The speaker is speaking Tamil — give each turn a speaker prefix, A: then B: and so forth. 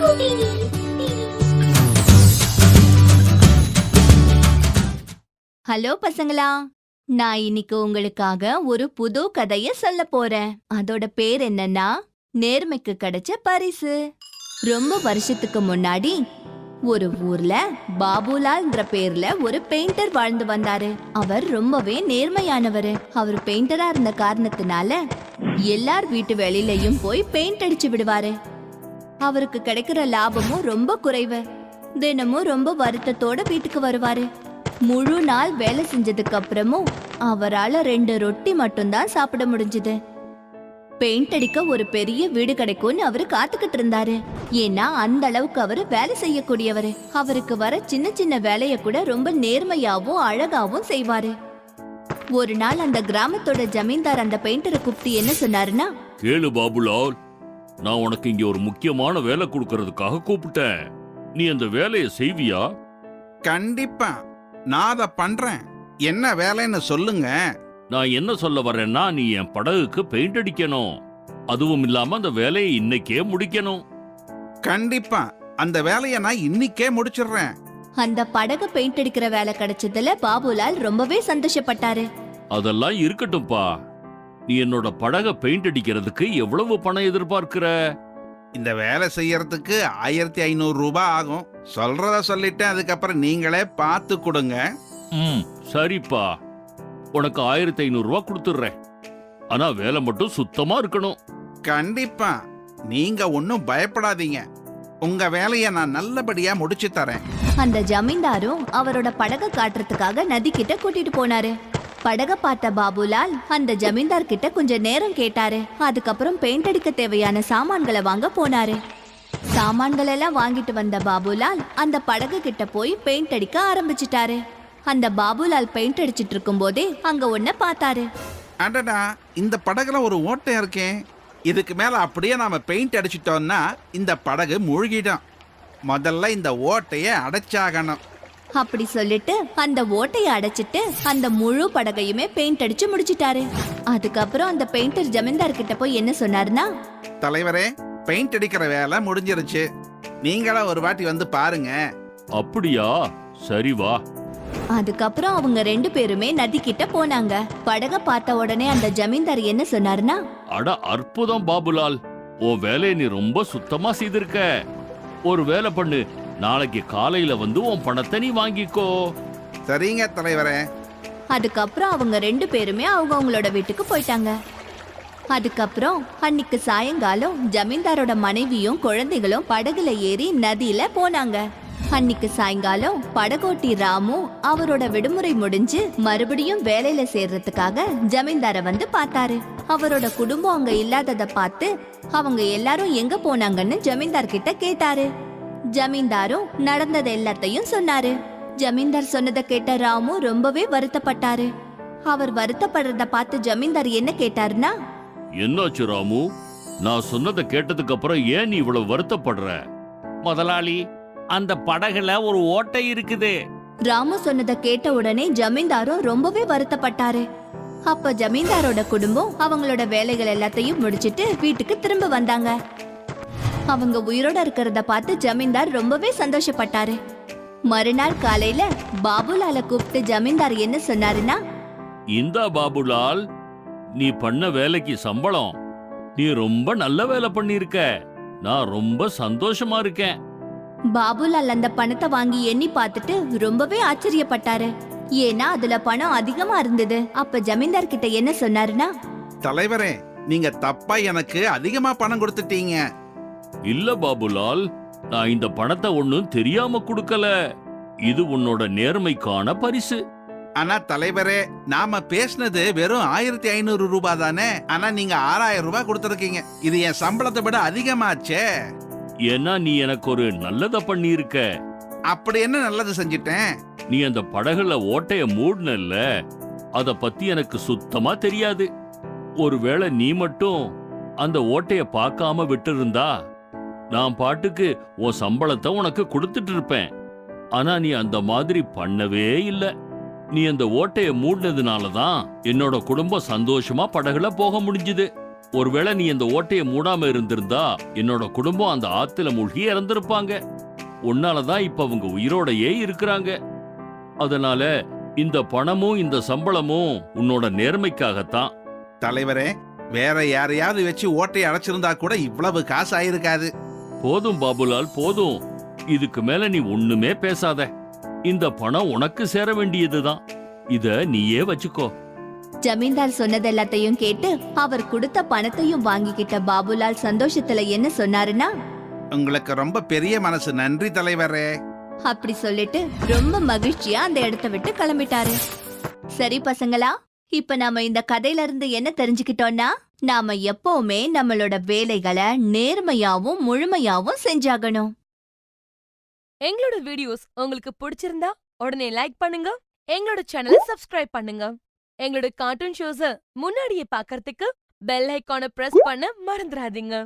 A: ஹலோ பசங்களா நான் இன்னைக்கு உங்களுக்காக ஒரு புது கதைய சொல்ல போறேன். அதோட பேர் என்னன்னா நேர்மைக்கு கிடைச்ச பரிசு. ரொம்ப வருஷத்துக்கு முன்னாடி ஒரு ஊர்ல பாபுலால்ன்ற பேர்ல ஒரு பெயிண்டர் வாழ்ந்து வந்தாரு. அவர் ரொம்பவே நேர்மையானவர். அவர் பெயிண்டரா இருந்த காரணத்தினால எல்லார் வீட்டு வெளியிலயும் போய் பெயிண்ட் அடிச்சு விடுவாரு. அவருக்கு கிடைக்கிற லாபமும் ரொம்ப குறைவு. தினமும் ரொம்ப வருத்தத்தோட வீட்டுக்கு வருவாரு. முழு நாள் வேலை செஞ்சதுக்கு அப்புறமும் அவரால ரெண்டு ரொட்டி மட்டும்தான் சாப்பிட முடிஞ்சது. பெயிண்ட் அடிக்க ஒரு பெரிய வீடு கிடைக்கும்னு அவரு காத்துக்கிட்டு இருந்தாரு. ஏன்னா அந்த அளவுக்கு அவரு வேலை செய்யக்கூடியவர். அவருக்கு வர சின்ன சின்ன வேலைய கூட ரொம்ப நேர்மையாவும் அழகாவும் செய்வாரு. ஒரு நாள் அந்த கிராமத்தோட ஜமீன்தார் அந்த பெயிண்டரை கூப்பிட்டு என்ன சொன்னாருன்னா
B: கேளு பாபுலால். நான் உனக்கு இங்க ஒரு முக்கியமான வேலை கொடுக்கறதுக்காக கூப்பிட்டேன். நீ அந்த வேலையை செய்வியா?
C: கண்டிப்பா. நான் அதை பண்றேன். என்ன வேலைன்னு சொல்லுங்க.
B: நான் என்ன சொல்ல வரேன்னா நீ என் படகுக்கு பெயிண்ட் அடிக்கணும். அதுவும் இல்லாம அந்த வேலையை இன்னைக்கே முடிக்கணும்.
C: கண்டிப்பா. அந்த வேலையை நான் இன்னிக்கே முடிச்சிடுறேன்.
A: அந்த படகு பெயிண்ட் அடிக்கிற வேலை கிடைச்சதுல பாபுலால் ரொம்பவே சந்தோஷப்பட்டாரு.
B: அதெல்லாம் இருக்கட்டும்பா. நீ என்னோட படக பெயிண்ட் அடிக்கிறதுக்கு எவ்வளவு பணம் எதிர்பார்க்கிற?
C: இந்த வேலை செய்யறதுக்கு ஆயிரத்தி ஐநூறு ரூபாய் ஆகும். சொல்றத சொல்லிட்டேன் அதுக்கப்புறம் நீங்களே பார்த்து கொடுங்க.
B: ம் சரிப்பா. உனக்கு ஆயிரத்தி ஐநூறு ரூபா கொடுத்துட்றேன். ஆனா வேலை மட்டும் சுத்தமா இருக்கணும்.
C: கண்டிப்பா. நீங்க ஒன்றும் பயப்படாதீங்க. உங்க வேலையை நான் நல்லபடியா முடிச்சு தரேன்.
A: அந்த ஜமீன்தாரும் அவரோட படக காட்டுறதுக்காக நதி கிட்ட கூட்டிட்டு போனாரு. படக பார்த்த பாபுலால் அந்த ஜமீன்தார் கிட்ட கொஞ்சம் நேரம் கேட்டாரு. அதுக்கப்புறம் பெயிண்ட் அடிக்க தேவையான சாமான்களை வாங்க போனாரு. சாமான்கள் எல்லாம் வாங்கிட்டு வந்த பாபுலால் அந்த படகு கிட்ட போய் பெயிண்ட் அடிக்க ஆரம்பிச்சிட்டாரு. அந்த பாபுலால் பெயிண்ட் அடிச்சிட்டு இருக்கும் போதே அங்க ஒன்ன பார்த்தாரு.
C: அடடா இந்த படகுல ஒரு ஓட்டை இருக்கேன் இதுக்கு மேல அப்படியே நாம பெயிண்ட் அடிச்சிட்டோம்னா இந்த படகு மூழ்கிடும். முதல்ல இந்த ஓட்டையை அடைச்சாகணும்.
A: அப்படி சொல்லிட்டு அந்த ஓட்டைய அடைச்சிட்டு அந்த முழு படகையுமே பெயிண்ட் அடிச்சு முடிச்சிட்டாரு. அதுக்கப்புறம் அந்த பெயிண்டர் ஜமீன்தார் கிட்ட போய் என்ன சொன்னாருன்னா
C: தலைவரே பெயிண்ட் அடிக்கிற வேலை முடிஞ்சிருச்சு. நீங்களா ஒரு வாட்டி வந்து பாருங்க.
B: அப்படியா? சரி வா.
A: அதுக்கப்புறம் அவங்க ரெண்டு பேருமே நதி கிட்ட போனாங்க. படக பார்த்த உடனே அந்த ஜமீன்தார் என்ன சொன்னாருன்னா
B: அட அற்புதம் பாபுலால். உன் வேலையை நீ ரொம்ப சுத்தமா செய்திருக்க. ஒரு வேலை பண்ணு நாளைக்கு காலையில வந்து உன் பணத்தை நீ வாங்கிக்கோ.
C: சரிங்க தலைவரே.
A: அதுக்கப்புறம் அவங்க ரெண்டு பேருமே அவங்க அவங்களோட வீட்டுக்கு போயிட்டாங்க. அதுக்கப்புறம் அன்னைக்கு சாயங்காலம் ஜமீன்தாரோட மனைவியும் குழந்தைகளும் படகுல ஏறி நதியில போனாங்க. அன்னைக்கு சாயங்காலம் படகோட்டி ராமு அவரோட விடுமுறை முடிஞ்சு மறுபடியும் வேலையில சேர்றதுக்காக ஜமீன்தார வந்து பார்த்தாரு. அவரோட குடும்பம் அங்க இல்லாதத பார்த்து அவங்க எல்லாரும் எங்க போனாங்கன்னு ஜமீன்தார் கிட்ட கேட்டாரு. ஜமீன்தாரும் நடந்தது எல்லாத்தையும் சொன்னாரு. ஜமீன்தார் சொன்னதை கேட்ட ராமு ரொம்பவே வருத்தப்பட்டாரு. அவர் வருத்தப்படுறத பார்த்து ஜமீன்தார் என்ன கேட்டாருன்னா
B: என்னாச்சு ராமு? நான் சொன்னதை கேட்டதுக்கு அப்புறம் ஏன் நீ இவ்வளவு வருத்தப்படுற? முதலாளி அந்த படகுல ஒரு ஓட்டை இருக்குது.
A: ராமு சொன்னதை கேட்ட உடனே ஜமீன்தாரும் ரொம்பவே வருத்தப்பட்டாரு. அப்ப ஜமீன்தாரோட குடும்பம் அவங்களோட வேலைகள் எல்லாத்தையும் முடிச்சிட்டு வீட்டுக்கு திரும்ப வந்தாங்க. அவங்க உயிரோட இருக்கிறத பார்த்து ஜமீன்தார் ரொம்பவே சந்தோஷப்பட்டாரு. மறுநாள் காலையில பாபுலால கூப்பிட்டு ஜமீன்தார் என்ன சொன்னாருன்னா
B: இந்தா பாபுலால் நீ பண்ண வேலைக்கு சம்பளம். நீ ரொம்ப நல்ல வேலை பண்ணிருக்க நான் ரொம்ப சந்தோஷமா இருக்கேன்.
A: பாபுலால் அந்த பணத்தை வாங்கி எண்ணி பார்த்துட்டு ரொம்பவே ஆச்சரியப்பட்டாரு. ஏன்னா அதுல பணம் அதிகமா இருந்தது. அப்ப ஜமீன்தார் கிட்ட என்ன சொன்னாருன்னா
C: தலைவரே நீங்க தப்பா எனக்கு அதிகமா பணம் கொடுத்துட்டீங்க.
B: இல்ல பாபுலால் நான் இந்த பணத்தை ஒண்ணும் தெரியாம கொடுக்கல. இது உன்னோட நேர்மைக்கான பரிசு.
C: ஆனா தலைவரே நாம பேசினது வெறும் ஆயிரத்தி ஐநூறு ரூபாய் தானே? ஆனா நீங்க ஆறாயிரம் ரூபாய் கொடுத்துருக்கீங்க. இது என் சம்பளத்தை விட அதிகமாச்சே.
B: ஏன்னா நீ எனக்கு ஒரு நல்லத பண்ணியிருக்க.
C: அப்படி என்ன நல்லது செஞ்சிட்டேன்?
B: நீ அந்த படகுல ஓட்டைய மூடுனல்ல. அத பத்தி எனக்கு சுத்தமா தெரியாது. ஒருவேளை நீ மட்டும் அந்த ஓட்டைய பார்க்காம விட்டிருந்தா நான் பாட்டுக்கு உன் சம்பளத்தை உனக்கு கொடுத்துட்டு இருப்பேன். ஆனா நீ அந்த மாதிரி பண்ணவே இல்ல. நீ அந்த ஓட்டையை மூடினதுனால தான் என்னோட குடும்பம் சந்தோஷமா படகுல போக முடிஞ்சுது. ஒருவேளை நீ அந்த ஓட்டையை மூடாம இருந்திருந்தா என்னோட குடும்பம் அந்த ஆத்துல மூழ்கி இறந்திருப்பாங்க. உன்னாலதான் இப்ப அவங்க உயிரோடையே இருக்கிறாங்க. அதனால இந்த பணமும் இந்த சம்பளமும் உன்னோட நேர்மைக்காகத்தான்.
C: தலைவரே வேற யாரையாவது வச்சு ஓட்டையை அடைச்சிருந்தா கூட இவ்வளவு காசு ஆயிருக்காது
B: போதும் பாபுலால் போதும். இதுக்கு மேல நீ ஒண்ணுமே பேசாத. இந்த பணம் உனக்கு சேர வேண்டியதுதான். இத நீயே வச்சுக்கோ.
A: ஜமீன்தார் சொன்னது எல்லாத்தையும் கேட்டு அவர் கொடுத்த பணத்தையும் வாங்கிக்கிட்ட பாபுலால் சந்தோஷத்துல என்ன சொன்னாருன்னா?
C: உங்களுக்கு ரொம்ப பெரிய மனசு. நன்றி தலைவரே.
A: அப்படி சொல்லிட்டு ரொம்ப மகிழ்ச்சியா அந்த இடத்த விட்டு கிளம்பிட்டாரு. சரி பசங்களா இப்ப நாம இந்த கதையில இருந்து என்ன தெரிஞ்சுக்கிட்டோம்னா நாம எப்பவுமே நம்மளோட வேலைகளை நேர்மையாவும் முழுமையாவும் செஞ்சாகணும்.
D: எங்களோட வீடியோஸ் உங்களுக்கு பிடிச்சிருந்தா உடனே லைக் பண்ணுங்க எங்களோட சேனலை சப்ஸ்கிரைப் பண்ணுங்க. எங்களோட கார்ட்டூன் ஷோஸ முன்னாடியே பார்க்கறதுக்கு பெல் ஐக்கான பிரஸ் பண்ண மறந்துடாதீங்க.